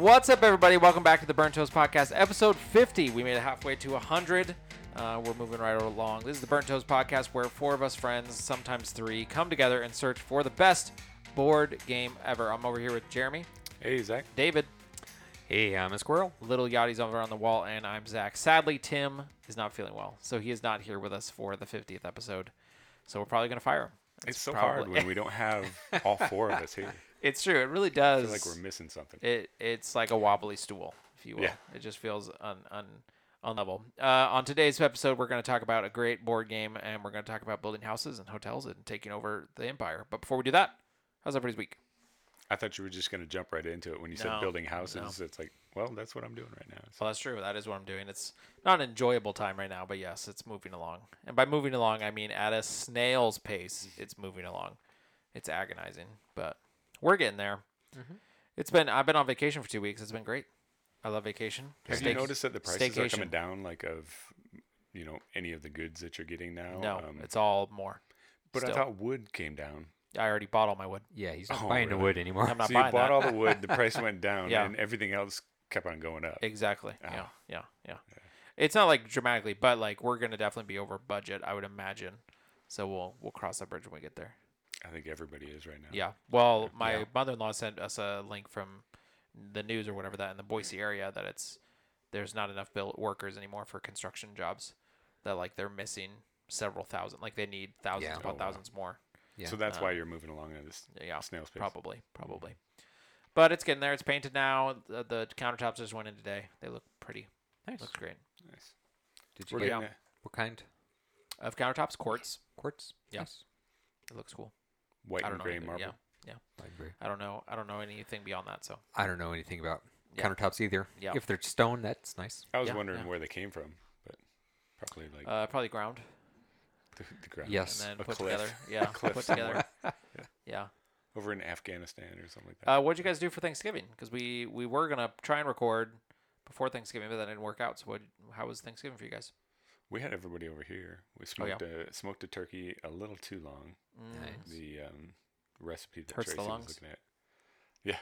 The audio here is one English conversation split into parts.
What's up, everybody? Welcome back to the Burnt Toast Podcast, episode 50. We made it halfway to 100. Uh, we're moving right along. This is the Burnt Toast Podcast, where four of us friends, sometimes three, come together and search for the best board game ever. I'm over here with Jeremy, Hey, Zach. David, Hey, I'm a squirrel. Little Yachty's over on the wall, and I'm Zach. Sadly, Tim is not feeling well, so he is not here with us for the 50th episode. So we're probably going to fire him. It's so probably- hard when we don't have all four of us here. It's true. It really I does. feel like we're missing something. It it's like a wobbly stool, if you will. Yeah. It just feels un un unlevel. Uh, on today's episode, we're going to talk about a great board game, and we're going to talk about building houses and hotels and taking over the empire. But before we do that, how's everybody's week? I thought you were just going to jump right into it when you No, said building no. houses. It's like, well, that's what I'm doing right now. So Well, that's true. That is what I'm doing. It's not an enjoyable time right now, but yes, it's moving along. And by moving along, I mean at a snail's pace. It's moving along. It's agonizing, but we're getting there. It's been I've been on vacation for two weeks. It's been great. I love vacation. have you noticed that the prices are coming down, like of, you know, any of the goods that you're getting now? No, Um, it's all more. but I thought wood came down. I already bought all my wood. Yeah, he's not Oh, buying the wood anymore. I'm not so you buying bought that. all the wood, the price went down, Yeah. and everything else kept on going up. Exactly. Yeah, Ah. yeah, yeah. It's not like dramatically, but like we're gonna definitely be over budget, I would imagine. So we'll we'll cross that bridge when we get there. I think everybody is right now. Yeah. Well, my Yeah. mother-in-law sent us a link from the news or whatever that in the Boise area that it's there's not enough built workers anymore for construction jobs. That like they're missing several thousand. Like they need thousands Yeah. upon Oh, wow. thousands more. Yeah. So that's Um, why you're moving along at this Yeah. snail's pace. Probably. Probably. But it's getting there. It's painted now. The, the countertops just went in today. They look pretty. nice. Looks great. Nice. Did you We're get Yeah. what kind? Of countertops, quartz. Quartz. Yeah. Nice. It looks cool. White I and don't know. gray anything- marble. Yeah. Library. I don't know. I don't know anything beyond that. So I don't know anything about Yeah. countertops either. Yeah. If they're stone, that's nice. I was Yeah, wondering yeah. where they came from, but probably like uh, probably ground the, the ground. Yes. and then A put cliff. together. Yeah. cliff put together. Yeah. Yeah. over in Afghanistan or something like that. Uh, what'd you guys do for Thanksgiving? Because we we were gonna try and record before Thanksgiving, but that didn't work out. So what? How was Thanksgiving for you guys? We had everybody over here. We Oh, yeah. smoked a smoked a turkey a little too long. Mm. Nice. The um, recipe that Hurts Tracy was looking at. Yeah.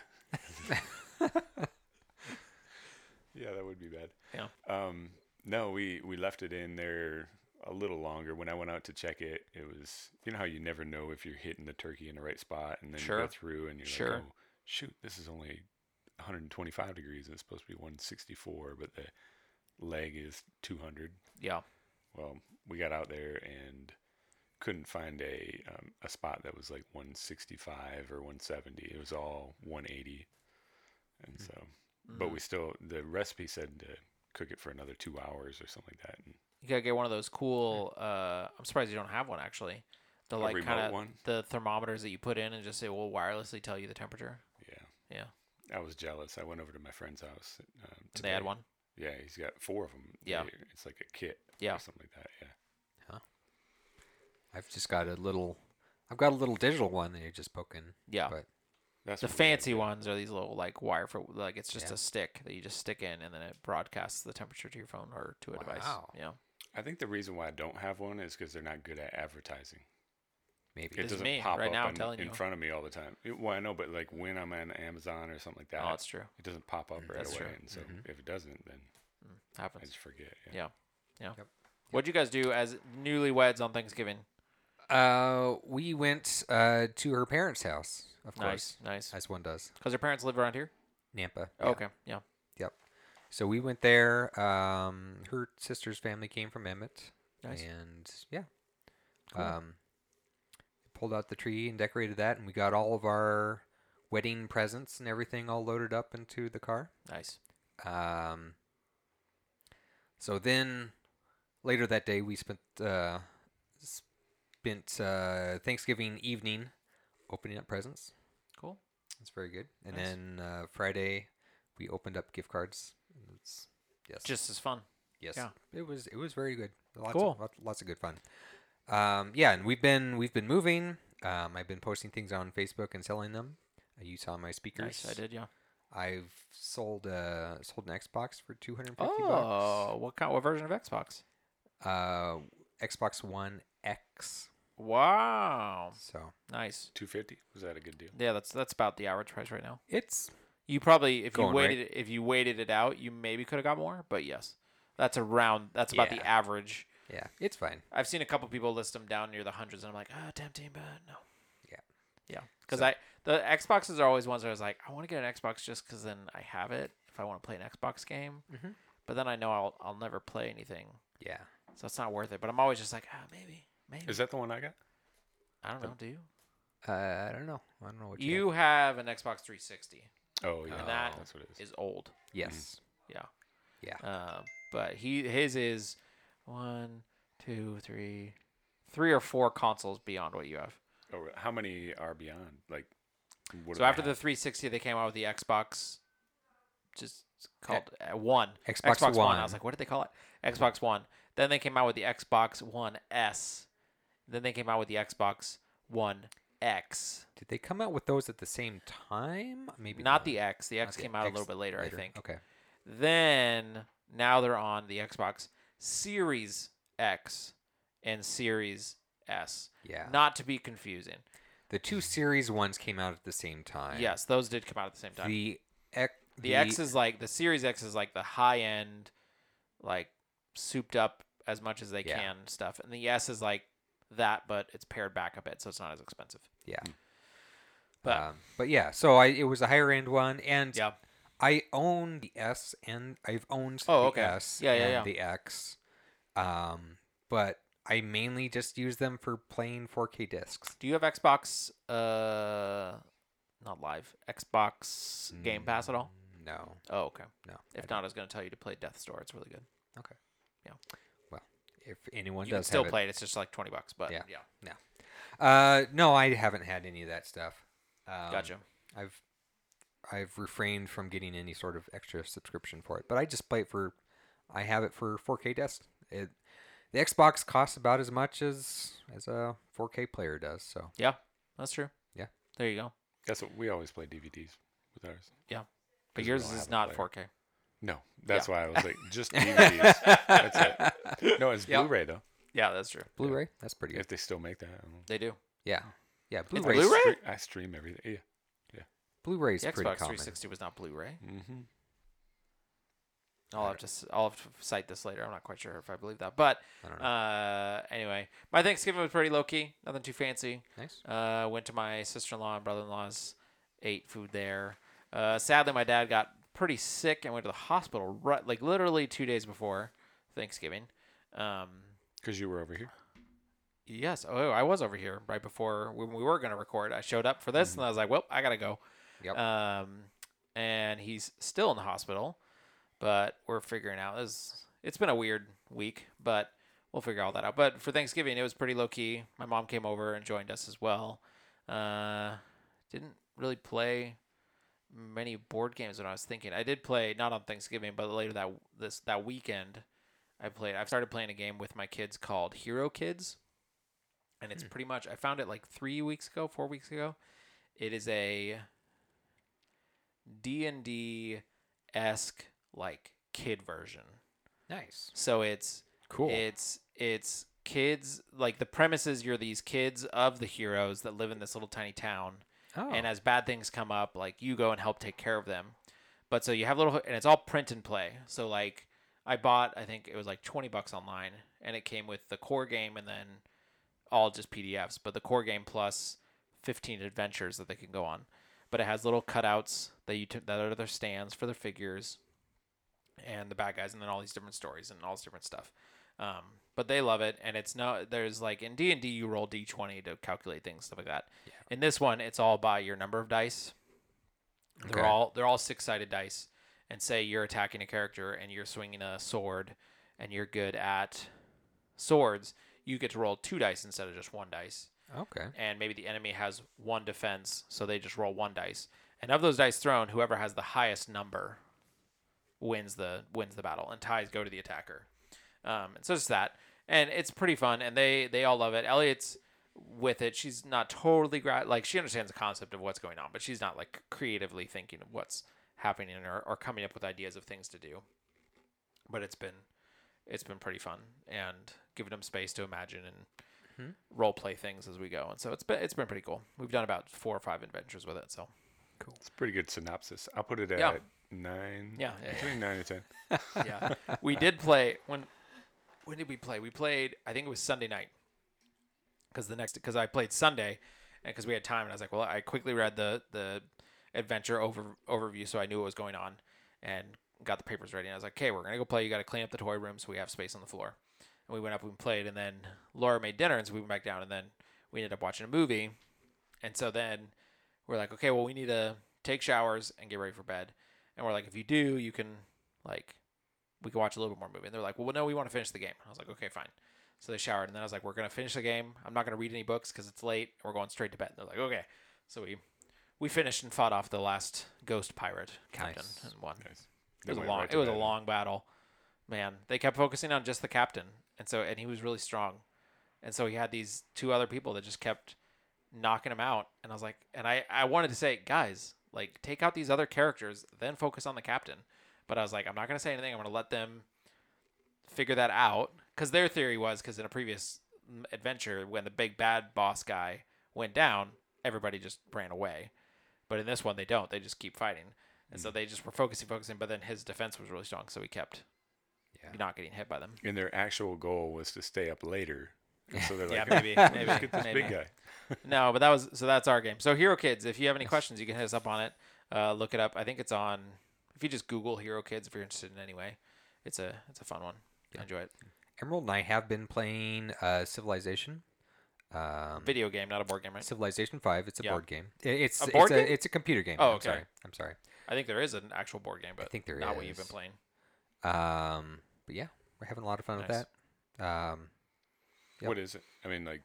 yeah, that would be bad. Yeah. Um, no, we we left it in there a little longer. When I went out to check it, it was you know how you never know if you're hitting the turkey in the right spot, and then you go through and you're Sure. like, oh shoot, this is only 125 degrees and it's supposed to be 164, but the leg is 200. Yeah. Well, we got out there and couldn't find a um, a spot that was like 165 or 170. It was all 180, and so, but Mm. we still the recipe said to cook it for another two hours or something like that. And You gotta get one of those cool. Uh, I'm surprised you don't have one actually. The A like kind of the thermometers that you put in and just it will wirelessly tell you the temperature. yeah, Yeah. I was jealous. I went over to my friend's house. Did they had one? Yeah, he's got four of them. Yeah. it's like a kit. Yeah. or something like that. Yeah. I've just got a little. I've got a little digital one that you just poke in. Yeah. But That's The what we had, fancy yeah. ones are these little like wire for like it's just Yeah. a stick that you just stick in and then it broadcasts the temperature to your phone or to a device. Wow. Yeah. I think the reason why I don't have one is because they're not good at advertising. Maybe. It This doesn't me pop right up now, I'm in, telling in you. front of me all the time. It, well, I know, but like when I'm on Amazon or something like that, Oh, that's true. it doesn't pop up right That's away. true. And so Mhm. if it doesn't, then I Happens. just forget. Yeah. Yeah. Yep. What'd you guys do as newlyweds on Thanksgiving? Uh, we went uh to her parents' house, of Nice, course, nice. as one does. Because her parents live around here. Nampa. Oh, okay. Yeah. Yep. So we went there. Um, her sister's family came from Emmett, Nice. and yeah, Cool. um, pulled out the tree and decorated that, and we got all of our wedding presents and everything all loaded up into the car. Nice. Um, so then later that day, we spent uh, spent uh, Thanksgiving evening opening up presents. Cool. That's very good. And Nice. then uh, Friday, we opened up gift cards. It's, yes, Just as fun. yes, yeah. it was it was very good. Lots Cool. of, lots, lots of good fun. Um, yeah, and we've been we've been moving. Um, I've been posting things on Facebook and selling them. Uh, you saw my speakers. Nice. I did. Yeah. I've sold uh sold an Xbox for two hundred and fifty Oh, what kind? What version of Xbox? Uh, Xbox One X. Wow. So Nice. 250 was that a good deal? Yeah, that's that's about the average price right now. it's You probably if Going you right. waited if you waited it out, you maybe could have got more. But yes, that's around. That's about the average. Yeah, it's fine. I've seen a couple people list them down near the hundreds, and I'm like, ah, tempting, but no. Yeah. Yeah, because So- I the Xboxes are always ones where I was like, I want to get an Xbox just because then I have it if I want to play an Xbox game. Mhm. But then I know I'll I'll never play anything, Yeah. so it's not worth it. But I'm always just like, ah, maybe, maybe. Is that the one I got? I don't know. Do you? Uh, I don't know. I don't know what you. You have an Xbox 360. Oh yeah, And that that's what it is. Is old. Yes. Yeah. Yeah. Uh, but he his is one, two, three, three or four consoles beyond what you have. Oh, how many are beyond? Like, what so after the 360, they came out with the Xbox, just called uh, One. Xbox One. I was like, what did they call it? Xbox One. Then they came out with the Xbox One S. Then they came out with the Xbox One X. Did they come out with those at the same time? Maybe not the X. The Not X the came out a X little bit later, I think. Okay. Then now they're on the Xbox Series X and Series S. Yeah. Not to be confusing. the two series ones came out at the same time. Yes, those did come out at the same time. The X. The, X is like the Series X is like the high end, like souped up as much as they Yeah. can stuff, and the S is like that, but it's pared back a bit, so it's not as expensive. Yeah. But um, but yeah, so I it was a higher end one, and yeah, I own the S and I've owned Oh, the okay. S Yeah, yeah, and yeah. the X, um, but I mainly just use them for playing 4K discs. do you have Xbox? Uh, not live Xbox Game Pass at all? Mm, No, Oh, okay. no. If don't. I was gonna tell you to play Death Store. It's really good. Okay. Yeah. Well, if anyone You can does still play it. It's just like twenty bucks, but Yeah. yeah. it, uh, no, I haven't had any of that stuff. Um, Gotcha. I've I've refrained from getting any sort of extra subscription for it, but I just play it for. I have it for 4K disc. It, the Xbox costs about as much as as a 4K player does. So Yeah, that's true. Yeah. There you go. That's what we always play DVDs with ours. Yeah, but yours is not 4K. No, that's Yeah. why I was like, just DVDs. That's it. No, it's Yep. Blu-ray though. Yeah, that's true. Blu-ray, that's pretty good. If they still make that. I don't know. They do. Yeah, yeah. Blu-ray, Blu-ray? I, stre- I stream everything. Yeah. Blu-ray's The pretty Xbox common. 360 was not Blu-ray. Mm-hmm. I'll have to s- I'll have to cite this later. I'm not quite sure if I believe that, but I don't know. uh, anyway, my Thanksgiving was pretty low key. Nothing too fancy. nice. Uh, went to my sister-in-law and brother-in-law's, ate food there. Uh, sadly, my dad got pretty sick and went to the hospital right like literally two days before Thanksgiving. Um, Because you were over here. Yes. Oh, I was over here right before when we were going to record. I showed up for this and I was like, well, I got to go. Yep. Um, and he's still in the hospital, but we're figuring out this. It's been a weird week, but we'll figure all that out. But for Thanksgiving, it was pretty low key. My mom came over and joined us as well. Uh, didn't really play many board games when I was thinking. I did play not on Thanksgiving, but later that this that weekend, I played. I've started playing a game with my kids called Hero Kids, and it's pretty much. I found it like three weeks ago, four weeks ago. It is a D and D esque like kid version. Nice. So it's Cool. it's it's kids like the premise is you're these kids of the heroes that live in this little tiny town oh. and as bad things come up like you go and help take care of them but so you have little and it's all print and play so like i bought i think it was like 20 bucks online and it came with the core game and then all just pdfs but the core game plus 15 adventures that they can go on but it has little cutouts that you t- that are their stands for their figures and the bad guys and then all these different stories and all this different stuff. Um, but they love it and it's no there's like in d&d you roll d20 to calculate things stuff like that. In this one it's all by your number of dice. They're Okay. all they're all six sided dice and say you're attacking a character and you're swinging a sword and you're good at swords you get to roll two dice instead of just one dice okay. and maybe the enemy has one defense, so they just roll one dice. And of those dice thrown, whoever has the highest number wins the wins the battle, and ties go to the attacker. Um, and so it's that, and it's pretty fun, and they they all love it. Elliot's with it. She's not totally gra- like she understands the concept of what's going on, but she's not like creatively thinking of what's happening or, or coming up with ideas of things to do. But it's been it's been pretty fun and giving them space to imagine and Mhm. role play things as we go. And so it's been it's been pretty cool. We've done about four or five adventures with it. So cool. It's a pretty good synopsis. I'll put it at Yeah. nine. Yeah, yeah, Between nine and ten. yeah. We did play when. When did we play? We played. I think it was Sunday night. Because the next, because I played Sunday, and because we had time, and I was like, well, I quickly read the the adventure over overview, so I knew what was going on, and got the papers ready. And I was like, okay, we're gonna go play. You got to clean up the toy room so we have space on the floor. And we went up and played, and then Laura made dinner, and so we went back down, and then we ended up watching a movie, and so then we're like, okay, well, we need to take showers and get ready for bed. And we're like, if you do, you can like we can watch a little bit more movie. And they're like, well, no, we want to finish the game. I was like, okay, fine. So they showered, and then I was like, we're gonna finish the game. I'm not gonna read any books because it's late. We're going straight to bed. And they're like, okay. So we we finished and fought off the last ghost pirate captain Nice. and won. Nice. It was a long. right it was a long battle, man. They kept focusing on just the captain, and so and he was really strong, and so he had these two other people that just kept knocking him out. And I was like, and I I wanted to say, guys, like take out these other characters, then focus on the captain. But I was like, I'm not gonna say anything. I'm gonna let them figure that out because their theory was because in a previous mm, adventure when the big bad boss guy went down, everybody just ran away. But in this one, they don't. They just keep fighting. And so they just were focusing, focusing. But then his defense was really strong, so he kept Yeah. not getting hit by them. And their actual goal was to stay up later. So they're Yeah, like, maybe, "Let's maybe, get this maybe. big guy. No, but that was so. That's our game. So Hero Kids. If you have any questions, you can hit us up on it. Uh, look it up. I think it's on. If you just Google Hero Kids, if you're interested in any way, it's a it's a fun one. I enjoy it. Emerald and I have been playing uh, Civilization. Um, Video game, not a board game, right? Civilization Five. It's a Yeah. board game. It's A it's board a game? it's a computer game. Oh, I'm sorry. I'm sorry. I think there is an actual board game, but I think there not what you've been playing. Um, but yeah, we're having a lot of fun Nice. with that. Um, Yep. What is it? I mean, like,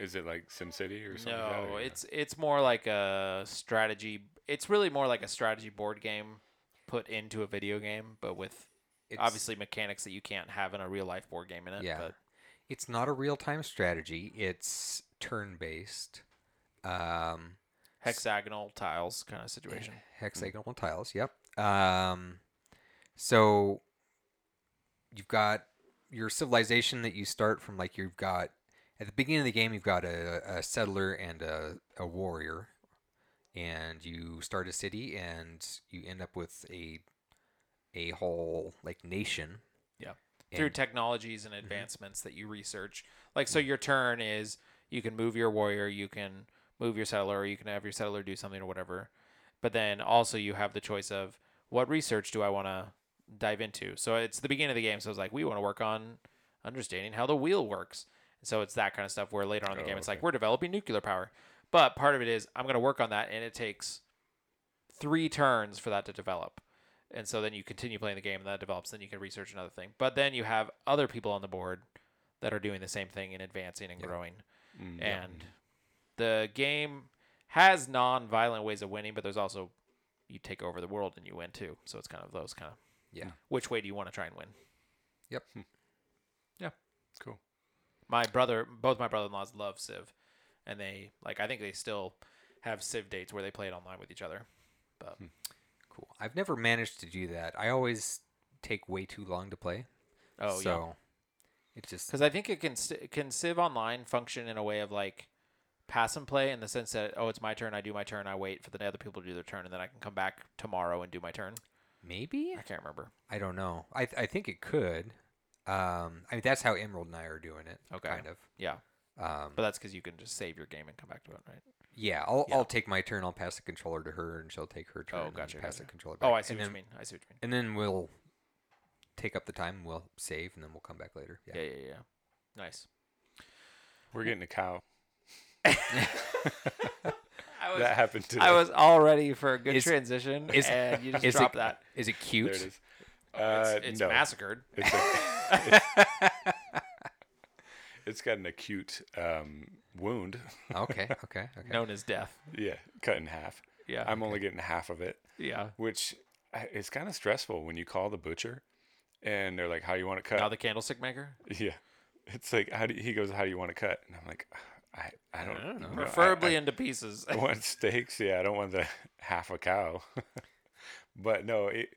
is it like SimCity or something? like that, No, or it's it's more like a strategy. It's really more like a strategy board game put into a video game, but with it's, obviously mechanics that you can't have in a real life board game in it. Yeah. But it's not a real time strategy. It's turn based. Um, hexagonal tiles kind of situation. hexagonal tiles. Yep. Um, so you've got your civilization that you start from. Like you've got at the beginning of the game, you've got a, a settler and a, a warrior, and you start a city, and you end up with a a whole like nation. Yeah. Through technologies and mm-hmm. advancements that you research. Like so your turn is you can move your warrior, you can move your settler, or you can have your settler do something or whatever. But then also you have the choice of what research do I want to dive into. So it's the beginning of the game, so it's like we want to work on understanding how the wheel works. So it's that kind of stuff where later on in the Oh, game it's like we're developing nuclear power. But part of it is I'm going to work on that and it takes 3 turns for that to develop. And so then you continue playing the game and that develops then you can research another thing. But then you have other people on the board that are doing the same thing and advancing and Yeah. growing. Mm, And the game has non-violent ways of winning, but there's also you take over the world and you win too. So it's kind of those kind of Yeah. Hmm. which way do you want to try and win? Yep. Hmm. Yeah. Cool. My brother, both my brother-in-laws love Civ, and they like I think they still have Civ dates where they play it online with each other. But hmm. Cool. I've never managed to do that. I always take way too long to play. oh yeah, so it just because I think it can can Civ online function in a way of like pass and play in the sense that oh it's my turn, I do my turn, I wait for the other people to do their turn, and then I can come back tomorrow and do my turn. Maybe I can't remember. I don't know. I th- I think it could. Um, I mean that's how Emerald and I are doing it. Okay. Kind of. Yeah, Um, but that's because you can just save your game and come back to it, right? yeah, I'll yeah. I'll take my turn. I'll pass the controller to her, and she'll take her turn. Oh, and gotcha, Pass gotcha. the controller. Back. Oh, I see and what then, you mean. I see what you mean. And then we'll take up the time. We'll save, and then we'll come back later. Yeah, yeah, yeah. Nice. We're getting a cow. I was That happened today. I was all ready for a good Is- transition, is- and you just is it- dropped that. Is it there cute? it is. Oh, Uh, it's it's no. massacred. It's, a, it's got an acute um, wound. okay, okay, okay. known as death. Yeah, cut in half. Yeah. I'm only getting half of it, yeah. which uh, is kind of stressful when you call the butcher, and they're like, "How do you want it cut?" Now the candlestick maker. yeah, it's like, "How do?" He goes, "How do you want it cut?" And I'm like, "I, I don't, know. know. I- Preferably I, into pieces. I want steaks. Yeah, I don't want the half a cow. but no, it,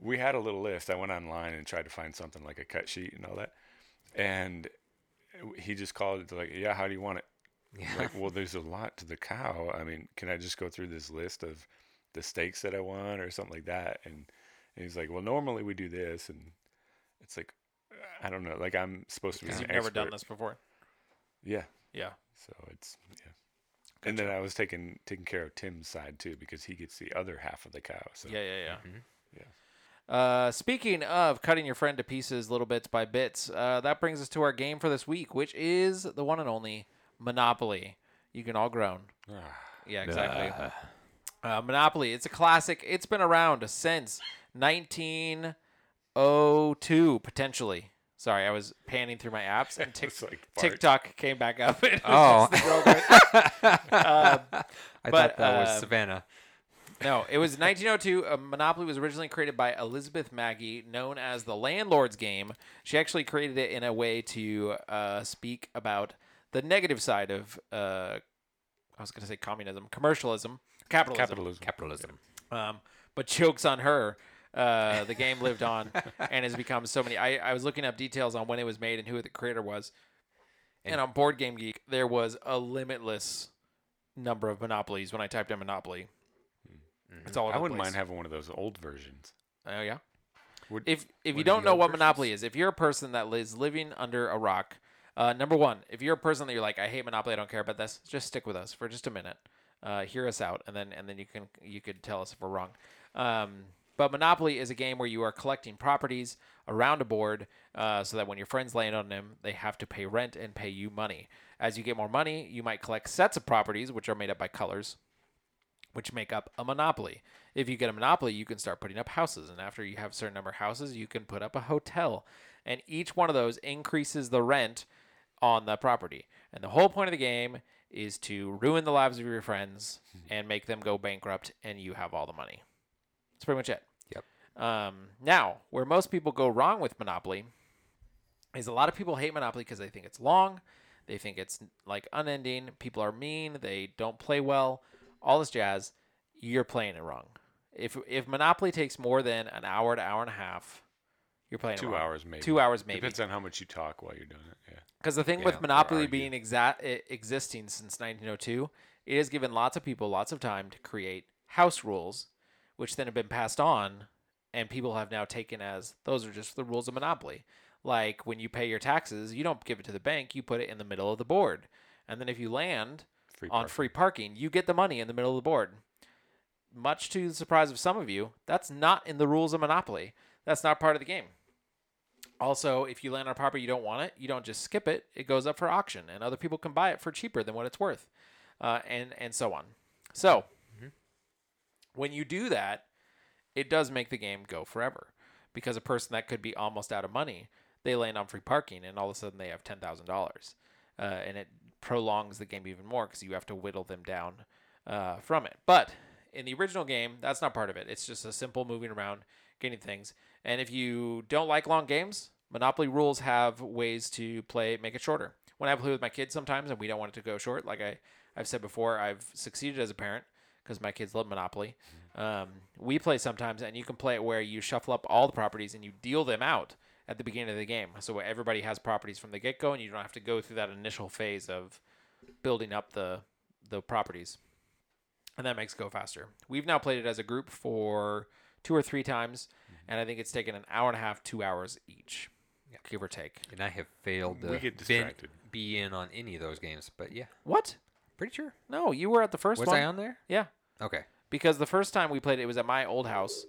we had a little list. I went online and tried to find something like a cut sheet and all that. And he just called it like, yeah, how do you want it? Yeah. Like, well, there's a lot to the cow. I mean, can I just go through this list of the steaks that I want or something like that? And, and he's like, well, normally we do this, and it's like, I don't know. Like I'm supposed to be Because you've never done this before. Yeah. Yeah. So it's yeah. and then I was taking taking care of Tim's side too because he gets the other half of the cow. So Yeah, yeah, yeah. Mhm. Uh, speaking of cutting your friend to pieces little bits by bits, uh, that brings us to our game for this week, which is the one and only Monopoly. You can all groan. Ah, Yeah, exactly. Uh, Monopoly. It's a classic. It's been around since 1902, potentially. Sorry, I was panning through my apps and Tik it's like. TikTok came back up. It was Oh. just the girl going- Um, I But, thought that was um, Savannah. no, it was 1902. Uh, Monopoly was originally created by Elizabeth Magie, known as the Landlord's Game. She actually created it in a way to uh, speak about the negative side of, uh, I was going to say communism, commercialism, capitalism. capitalism. Capitalism. Um, but jokes on her. Uh, the game lived on and has become so many. I, I was looking up details on when it was made and who the creator was. And, on Board Game Geek, there was a limitless number of monopolies when I typed in Monopoly. It's all I wouldn't place. mind having one of those old versions. Oh yeah. Would- If if you don't know what versions- Monopoly is, if you're a person that is living under a rock, uh, number one, if you're a person that you're like, I hate Monopoly, I don't care about this, just stick with us for just a minute. Uh, hear us out, and then and then you can you could tell us if we're wrong. Um, but Monopoly is a game where you are collecting properties around a board, uh, so that when your friends land on them, they have to pay rent and pay you money. As you get more money, you might collect sets of properties, which are made up by colors which make up a monopoly. If you get a monopoly, you can start putting up houses, and after you have a certain number of houses, you can put up a hotel, and each one of those increases the rent on the property. And the whole point of the game is to ruin the lives of your friends and make them go bankrupt, and you have all the money. That's pretty much it. Um, now, where most people go wrong with Monopoly is a lot of people hate Monopoly because they think it's long, they think it's like unending. People are mean, they don't play well, all this jazz. You're playing it wrong. If if Monopoly takes more than an hour to hour and a half, you're playing it Two wrong. hours maybe. Two hours maybe. Depends on how much you talk while you're doing it. Yeah. Because the thing Yeah, with Monopoly being exact existing since 1902, it has given lots of people lots of time to create house rules, which then have been passed on, and people have now taken as those are just the rules of Monopoly. Like when you pay your taxes, you don't give it to the bank; you put it in the middle of the board, and then if you land Free on free parking, you get the money in the middle of the board. Much to the surprise of some of you, that's not in the rules of Monopoly. That's not part of the game. Also, if you land on a property you don't want it, you don't just skip it. It goes up for auction, and other people can buy it for cheaper than what it's worth, uh, and and so on. So, when you do that, it does make the game go forever, because a person that could be almost out of money, they land on free parking, and all of a sudden they have ten thousand dollars, uh, and it prolongs the game even more because you have to whittle them down uh, from it. But in the original game, that's not part of it. It's just a simple moving around, getting things. And if you don't like long games, Monopoly rules have ways to play make it shorter. When I play with my kids sometimes and we don't want it to go short, like I, I've said before, I've succeeded as a parent because my kids love Monopoly. Um, we play sometimes, and you can play it where you shuffle up all the properties and you deal them out at the beginning of the game. So everybody has properties from the get go, and you don't have to go through that initial phase of building up the the properties, and that makes it go faster. We've now played it as a group for two or three times, and I think it's taken an hour and a half, two hours each, give or take. And I have failed to We get bin- distracted. be in on any of those games. But yeah, What? Pretty sure. No, you were at the first Was one. I on there? Yeah, Okay. because the first time we played it, it was at my old house.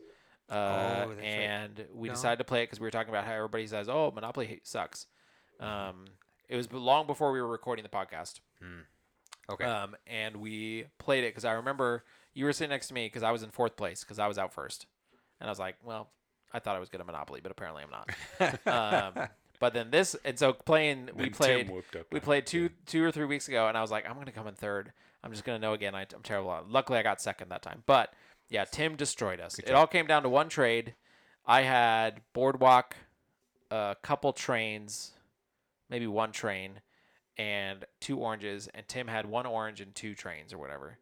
Uh, Oh, that's right. and we No. decided to play it because we were talking about how everybody says, "Oh, Monopoly sucks." Um, it was long before we were recording the podcast. Okay. Um, and we played it because I remember you were sitting next to me because I was in fourth place because I was out first, and I was like, "Well, I thought I was good at Monopoly, but apparently I'm not." um, but then this, and so playing, we Tim played, whooped up we played two two or three weeks ago, and I was like, I'm gonna come in third. I'm just gonna know again. I, I'm terrible. at it. Luckily, I got second that time. But yeah, Tim destroyed us. It all came down to one trade. I had boardwalk, a couple trains, maybe one train, and two oranges, and Tim had one orange and two trains or whatever.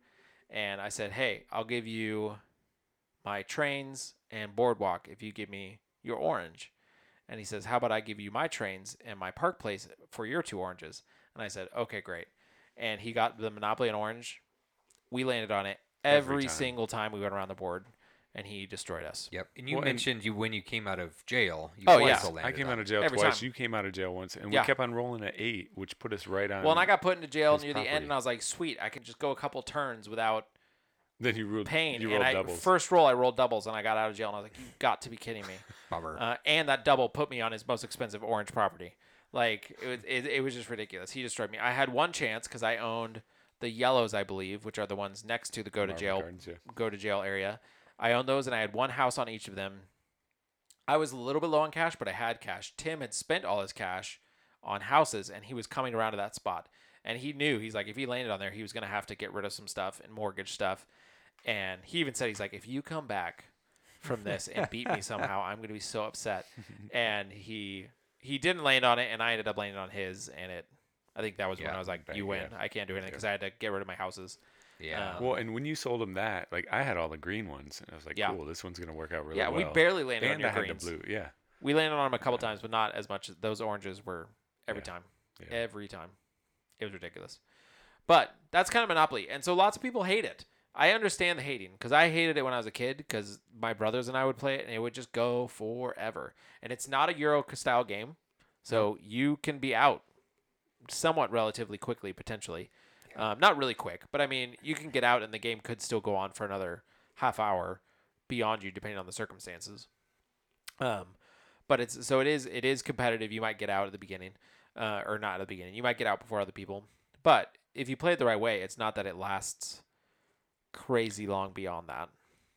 And I said, Hey, I'll give you my trains and boardwalk if you give me your orange. And he says, How about I give you my trains and my park place for your two oranges? And I said, Okay, great. and he got the Monopoly in orange. We landed on it every, Every time. single time we went around the board, and he destroyed us. Yep. And you Well, and- mentioned you when you came out of jail. You Oh, also yeah. landed I came out of jail twice. time. You came out of jail once, and Yeah. we kept on rolling at eight, which put us right on. Well, and I got put into jail his near the end, and I was like, "Sweet, I can just go a couple turns without then you rolled pain." You and I doubles. first roll, I rolled doubles, and I got out of jail, and I was like, "You've got to be kidding me!" Bummer. Uh, and that double put me on his most expensive orange property. Like it was, it, it was just ridiculous. He destroyed me. I had one chance because I owned the yellows, I believe, which are the ones next to the go to jail Gardens, yeah. go to jail area. I owned those, and I had one house on each of them. I was a little bit low on cash, but I had cash. Tim had spent all his cash on houses, and he was coming around to that spot. And he knew he's like, if he landed on there, he was gonna have to get rid of some stuff and mortgage stuff. And he even said he's like, if you come back from this and beat me somehow, I'm gonna be so upset. and he he didn't land on it, and I ended up landing on his, and it. I think that was when I was like, "You win. yeah. I can't do anything because I had to get rid of my houses." yeah. um, Well, and when you sold him that, like I had all the green ones, and I was like, Yeah. cool, this one's gonna work out really yeah, well. Yeah, we barely landed on and your I had greens. the blue, yeah. We landed on them a couple times, but not as much. as Those oranges were every Yeah. time. Yeah. Every time. It was ridiculous. But that's kind of Monopoly. And so lots of people hate it. I understand the hating because I hated it when I was a kid because my brothers and I would play it and it would just go forever. And it's not a Euro style game. So you can be out somewhat relatively quickly, potentially. Um, not really quick, but I mean, you can get out and the game could still go on for another half hour beyond you, depending on the circumstances. Um, but it's so it is it is competitive. You might get out at the beginning, uh, or not at the beginning. You might get out before other people. But if you play it the right way, it's not that it lasts crazy long beyond that.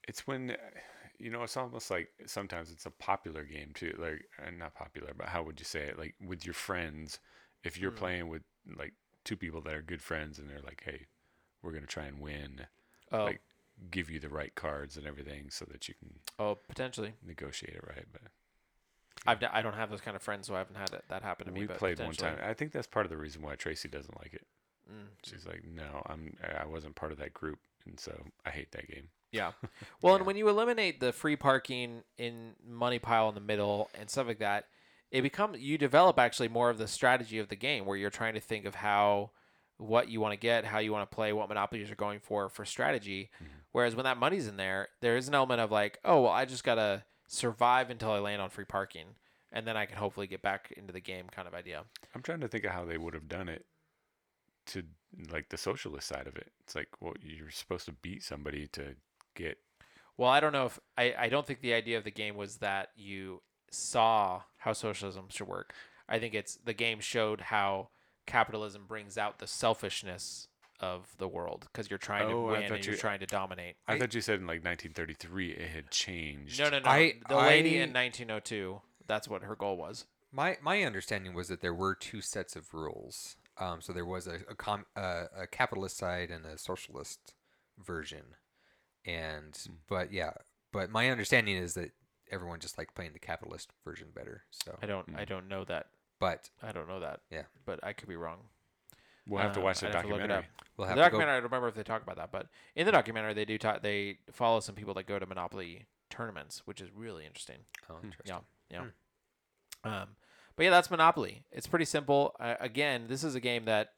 It's when, you know, it's almost like sometimes it's a popular game too. Like, uh, not popular, but how would you say it? Like with your friends, if you're Mm. playing with like two people that are good friends, and they're like, hey, we're gonna try and win, Oh, like give you the right cards and everything so that you can oh, potentially. negotiate it right. But I've d- I don't have those kind of friends, so I haven't had it, that happen to me. we played one time. I think that's part of the reason why Tracy doesn't like it. Mm. She's like, no, I'm I wasn't part of that group, and so I hate that game. Yeah. Well, Yeah. and when you eliminate the free parking in money pile in the middle and stuff like that, it becomes you develop actually more of the strategy of the game where you're trying to think of how what you want to get, how you want to play, what monopolies you're going for for strategy. Mm-hmm. Whereas when that money's in there, there is an element of like, oh, well, I just got to survive until I land on free parking and then I can hopefully get back into the game kind of idea. I'm trying to think of how they would have done it to like the socialist side of it. It's like, well, you're supposed to beat somebody to get. Well, I don't know if I, I don't think the idea of the game was that you saw how socialism should work. I think it's the game showed how capitalism brings out the selfishness of the world because you're trying to Oh, I win and you're trying to dominate. I, I- thought you said in like 1933 it had changed. No, no, no. I- the lady I- in 1902, that's what her goal was. My my understanding was that there were two sets of rules. Um, so there was a a, com- uh, a capitalist side and a socialist version, and Hmm. but yeah, but my understanding is that everyone just liked playing the capitalist version better. So, I don't I Mm. don't know that. but I don't know that. Yeah. But I could be wrong. We'll have to Um, watch the I'd have to look it documentary. up. we'll The have to go. documentary, I don't remember if they talk about that, but in the documentary, they do talk. They follow some people that go to Monopoly tournaments, which is really interesting. Oh, Hmm. interesting. Yeah, yeah. Um, but yeah, that's Monopoly. It's pretty simple. Uh, again, this is a game that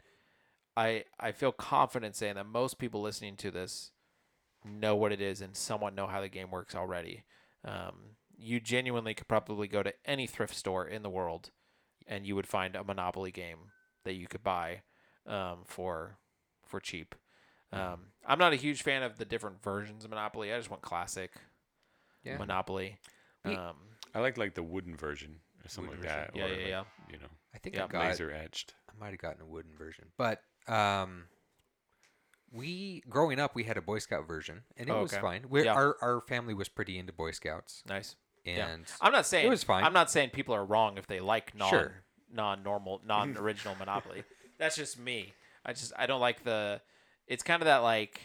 I I feel confident saying that most people listening to this know what it is and somewhat know how the game works already. Um, you genuinely could probably go to any thrift store in the world, and you would find a Monopoly game that you could buy um, for for cheap. Um, I'm not a huge fan of the different versions of Monopoly. I just want classic Yeah. Monopoly. We- Um, I like like the wooden version or something like version. that. Yeah, or yeah, like, yeah. You know, I think Yeah. I got. laser etched. I might have gotten a wooden version, but um, we growing up we had a Boy Scout version, and it Oh, was okay. fine. we Yeah. Our our family was pretty into Boy Scouts, nice. Yeah. and I'm not saying it was fine. I'm not saying people are wrong if they like non Sure. non normal non original Monopoly. That's just me. I just I don't like the. It's kind of that like,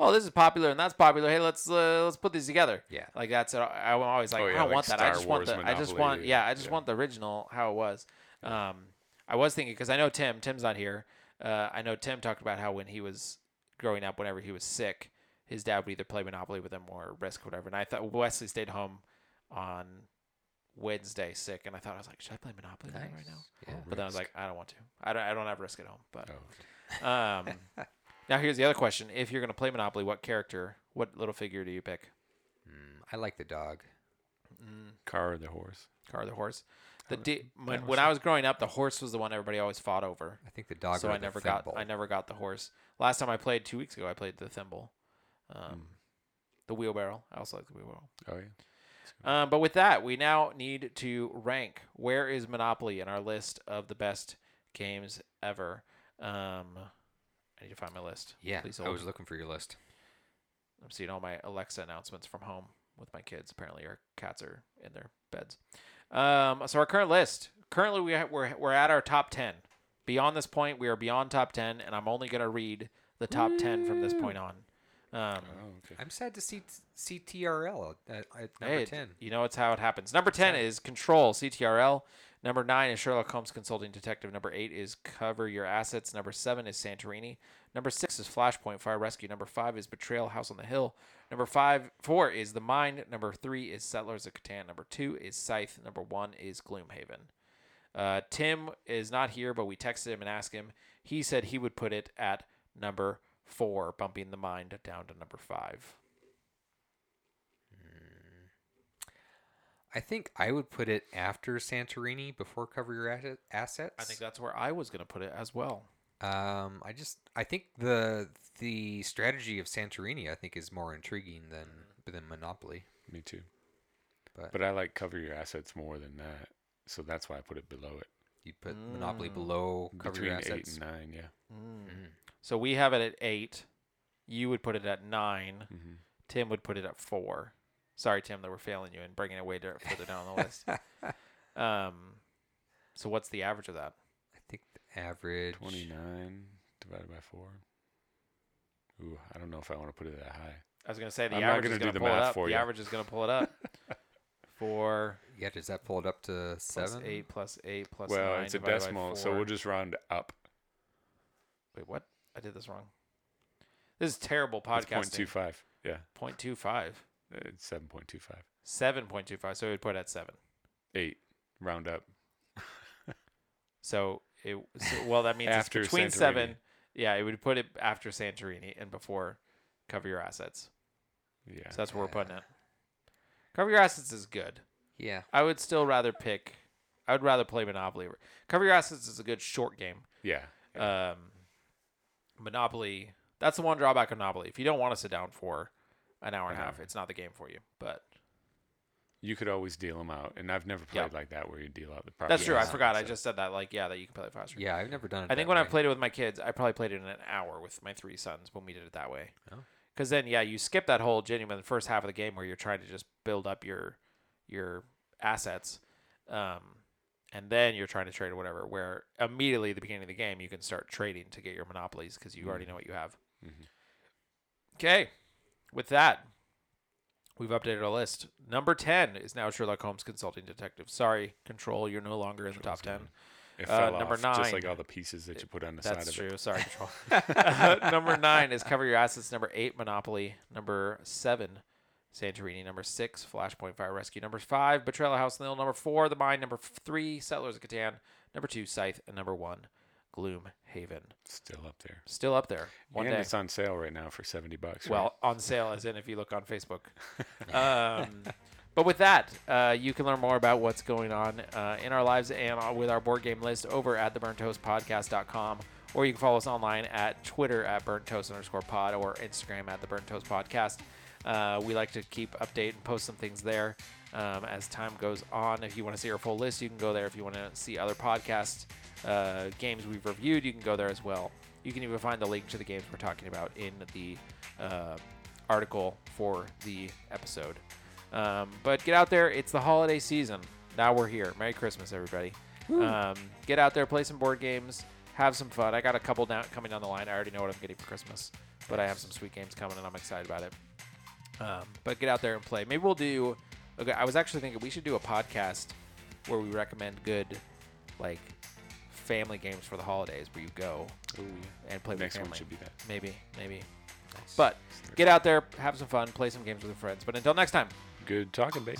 oh, this is popular and that's popular. Hey, let's uh, let's put these together. yeah, Like that's I'm always like Oh, I don't like want that. I Star just want Wars the I just want yeah I just yeah. want the original how it was. Um, I was thinking because I know Tim. Tim's not here. Uh, I know Tim talked about how when he was growing up, whenever he was sick, his dad would either play Monopoly with him or Risk, or whatever. And I thought Wesley stayed home on Wednesday sick, and I thought I was like, should I play Monopoly him right now? Yeah. But then I was like, I don't want to. I don't. I don't have Risk at home. But Oh, Um, now here's the other question: If you're gonna play Monopoly, what character, what little figure do you pick? Mm, I like the dog. Car or the horse? Car or the horse? The would- di- when, when I was growing up, the horse was the one everybody always fought over. I think the dog. so I never got thimble. I never got the horse. Last time I played two weeks ago, I played the thimble, um, the wheelbarrow. I also like the wheelbarrow. Oh yeah. Um, but with that, we now need to rank where is Monopoly in our list of the best games ever. Um, I need to find my list. Yeah, Please I hold. was looking for your list. I'm seeing all my Alexa announcements from home with my kids. Apparently, our cats are in their beds. Um, so our current list. Currently, we ha- we're we're at our top ten. Beyond this point, we are beyond top ten, and I'm only gonna read the top ten from this point on. Um, Oh okay. I'm sad to see see TRL at, at number hey, ten. You know it's how it happens. Number ten is Control CTRL. Number nine is Sherlock Holmes Consulting Detective. Number eight is Cover Your Assets. Number seven is Santorini. Number six is Flashpoint Fire Rescue. Number five is Betrayal House on the Hill. Number five, four is The Mind. Number three is Settlers of Catan. Number two is Scythe. Number one is Gloomhaven. Uh, Tim is not here, but we texted him and asked him. He said he would put it at number four, bumping The Mind down to number five. I think I would put it after Santorini before Cover Your Asset- Assets. I think that's where I was going to put it as well. Um, I just I think the the strategy of Santorini I think is more intriguing than than Monopoly. Me too. But, But I like cover your assets more than that, so that's why I put it below it. you put Monopoly Mm. below Cover Between Your eight Assets. and nine, yeah. Mm. So we have it at eight. You would put it at nine. Mm-hmm. Tim would put it at four. Sorry, Tim, that we're failing you and bringing it way da- further down the list. Um, so what's the average of that? I think the average. Twenty nine divided by four. Ooh, I don't know if I want to put it that high. I was gonna say the I'm not average gonna is gonna the pull it math up. for the you. average is gonna pull it up. Four Yeah, does that pull it up to plus seven? eight plus eight plus well, nine it's a decimal, so we'll just round up. Wait, what? I did this wrong. This is terrible podcasting. two five. Yeah, Point two five. It's seven point two five. Seven point two five. So we would put it at seven. Eight. Round up. So it so, well that means After it's between Santorini. seven. Yeah, it would put it after Santorini and before cover your assets. Yeah. So that's where we're putting it. Cover your assets is good. Yeah. I would still rather pick. I would rather play Monopoly. Cover your assets is a good short game. yeah. Um, Monopoly. That's the one drawback of Monopoly. If you don't want to sit down for an hour and a half, it's not the game for you. But You could always deal them out, and I've never Yeah. played like that where you deal out the property. that's true. I assets, forgot. I just said that. Like, yeah, that you can play it faster. Yeah, I've never done it. I think that when I way. played it with my kids, I probably played it in an hour with my three sons when we did it that way. Oh. Because then, yeah, you skip that whole genuine first half of the game where you're trying to just build up your your assets, um, and then you're trying to trade or whatever. Where immediately at the beginning of the game, you can start trading to get your monopolies because you already Mhm. know what you have. Mhm. Okay, with that, we've updated our list. Number ten is now Sherlock Holmes Consulting Detective. Sorry, Control, you're no longer in the top Control's ten. It Uh, fell number off, just like all the pieces that you put on the side of true. it. That's true. Sorry, Control. number nine is Cover Your Assets. Number eight, Monopoly. Number seven, Santorini. Number six, Flashpoint Fire Rescue. Number five, Betrayal House Hill. Number four, The Mind. Number three, Settlers of Catan. Number two, Scythe. And number one, Gloom Haven. Still up there. Still up there. One and day. it's on sale right now for seventy bucks. Well, on sale, as in if you look on Facebook. Um, but with that, uh, you can learn more about what's going on uh, in our lives and with our board game list over at theburnttoastpodcast.com. Or you can follow us online at Twitter at burnttoast underscore pod or Instagram at the Burnt Toast Podcast. Uh, we like to keep update and post some things there um, as time goes on. If you want to see our full list, you can go there. If you want to see other podcasts, uh, games we've reviewed, you can go there as well. You can even find the link to the games we're talking about in the uh, article for the episode. Um, but get out there. It's the holiday season. Now we're here. Merry Christmas, everybody. Um, get out there, play some board games, have some fun. I got a couple down coming down the line. I already know what I'm getting for Christmas, but I have some sweet games coming, and I'm excited about it. Um, but get out there and play. Maybe we'll do. Okay, I was actually thinking we should do a podcast where we recommend good, like, family games for the holidays, where you go oh, yeah. and play with next one family. should be that. Maybe, maybe. Nice. But get out there, have some fun, play some games with your friends. But until next time. Good talking, babe.